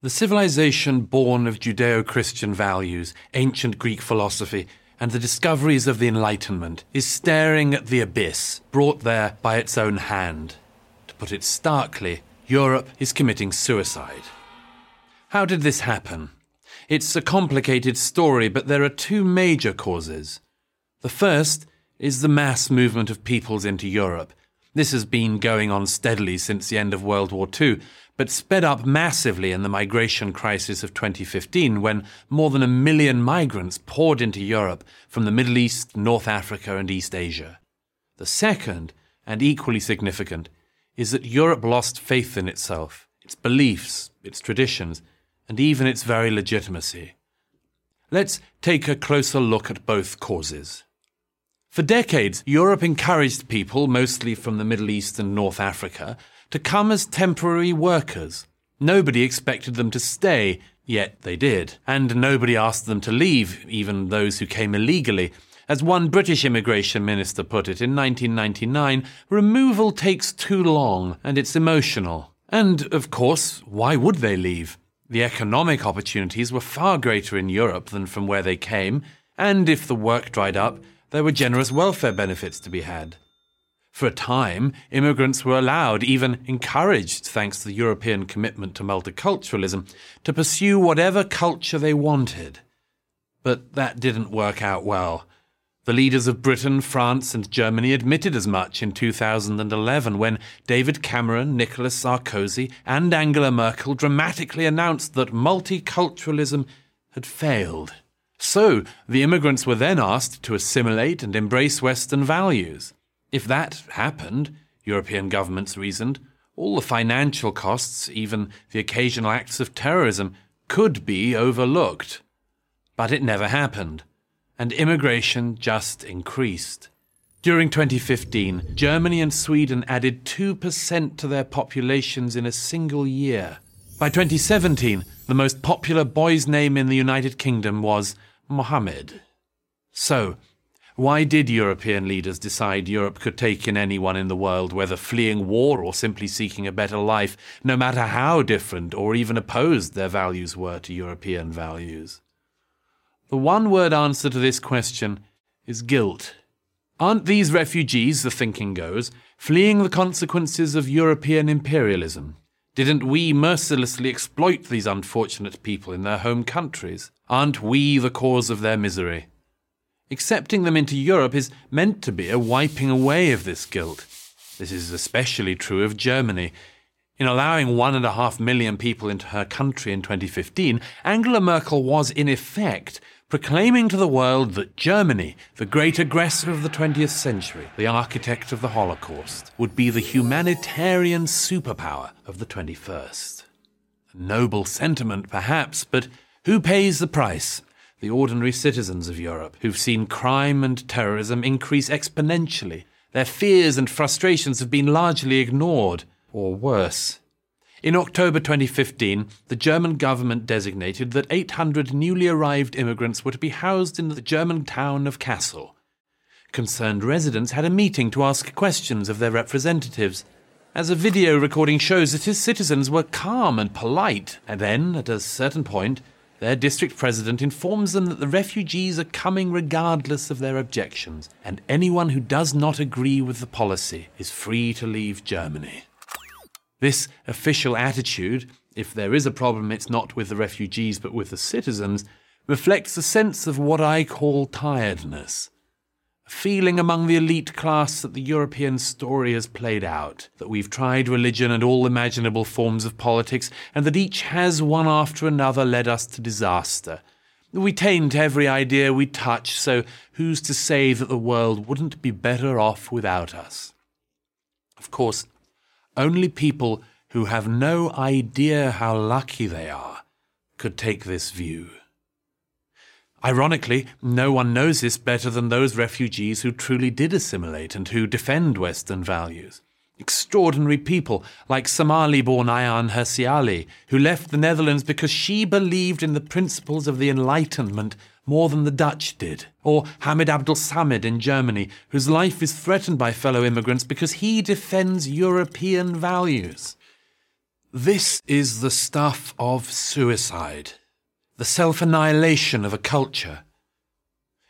The civilization born of Judeo Christian values, ancient Greek philosophy, and the discoveries of the Enlightenment is staring at the abyss brought there by its own hand. To put it starkly, Europe is committing suicide. How did this happen? It's a complicated story, but there are two major causes. The first is the mass movement of peoples into Europe. This has been going on steadily since the end of World War II, but sped up massively in the migration crisis of 2015 when more than a million migrants poured into Europe from the Middle East, North Africa, and East Asia. The second, and equally significant, is that Europe lost faith in itself, its beliefs, its traditions, and even its very legitimacy. Let's take a closer look at both causes. For decades, Europe encouraged people, mostly from the Middle East and North Africa, to come as temporary workers. Nobody expected them to stay, yet they did. And nobody asked them to leave, even those who came illegally. As one British immigration minister put it in 1999, removal takes too long and it's emotional. And, of course, why would they leave? The economic opportunities were far greater in Europe than from where they came, and if the work dried up, there were generous welfare benefits to be had. For a time, immigrants were allowed, even encouraged, thanks to the European commitment to multiculturalism, to pursue whatever culture they wanted. But that didn't work out well. The leaders of Britain, France, and Germany admitted as much in 2011 when David Cameron, Nicolas Sarkozy, and Angela Merkel dramatically announced that multiculturalism had failed. So, the immigrants were then asked to assimilate and embrace Western values. If that happened, European governments reasoned, all the financial costs, even the occasional acts of terrorism, could be overlooked. But it never happened, and immigration just increased. During 2015, Germany and Sweden added 2% to their populations in a single year. By 2017, the most popular boy's name in the United Kingdom was Mohammed. So, why did European leaders decide Europe could take in anyone in the world, whether fleeing war or simply seeking a better life, no matter how different or even opposed their values were to European values? The one word answer to this question is guilt. Aren't these refugees, the thinking goes, fleeing the consequences of European imperialism? Didn't we mercilessly exploit these unfortunate people in their home countries? Aren't we the cause of their misery? Accepting them into Europe is meant to be a wiping away of this guilt. This is especially true of Germany. In allowing one and a half million people into her country in 2015, Angela Merkel was, in effect, proclaiming to the world that Germany, the great aggressor of the 20th century, the architect of the Holocaust, would be the humanitarian superpower of the 21st. A noble sentiment, perhaps, but who pays the price? The ordinary citizens of Europe, who've seen crime and terrorism increase exponentially. Their fears and frustrations have been largely ignored, or worse. In October 2015, the German government designated that 800 newly arrived immigrants were to be housed in the German town of Kassel. Concerned residents had a meeting to ask questions of their representatives. As a video recording shows that his citizens were calm and polite, and then, at a certain point, their district president informs them that the refugees are coming regardless of their objections, and anyone who does not agree with the policy is free to leave Germany. This official attitude, if there is a problem, it's not with the refugees but with the citizens, reflects a sense of what I call tiredness feeling among the elite class that the European story has played out, that we've tried religion and all imaginable forms of politics, and that each has one after another led us to disaster. We taint every idea we touch, so who's to say that the world wouldn't be better off without us? Of course, only people who have no idea how lucky they are could take this view. Ironically, no one knows this better than those refugees who truly did assimilate and who defend Western values. Extraordinary people like Somali born Ayaan Hirsi Ali, who left the Netherlands because she believed in the principles of the Enlightenment more than the Dutch did. Or Hamed Abdel Samad in Germany, whose life is threatened by fellow immigrants because he defends European values. This is the stuff of suicide, the self annihilation of a culture.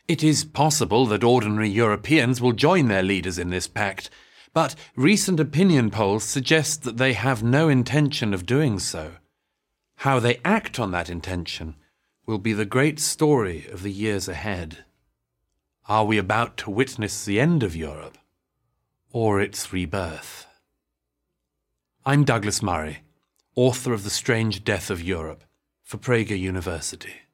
It is possible that ordinary Europeans will join their leaders in this pact, but recent opinion polls suggest that they have no intention of doing so. How they act on that intention will be the great story of the years ahead. Are we about to witness the end of Europe or its rebirth? I'm Douglas Murray, author of The Strange Death of Europe for Prager University.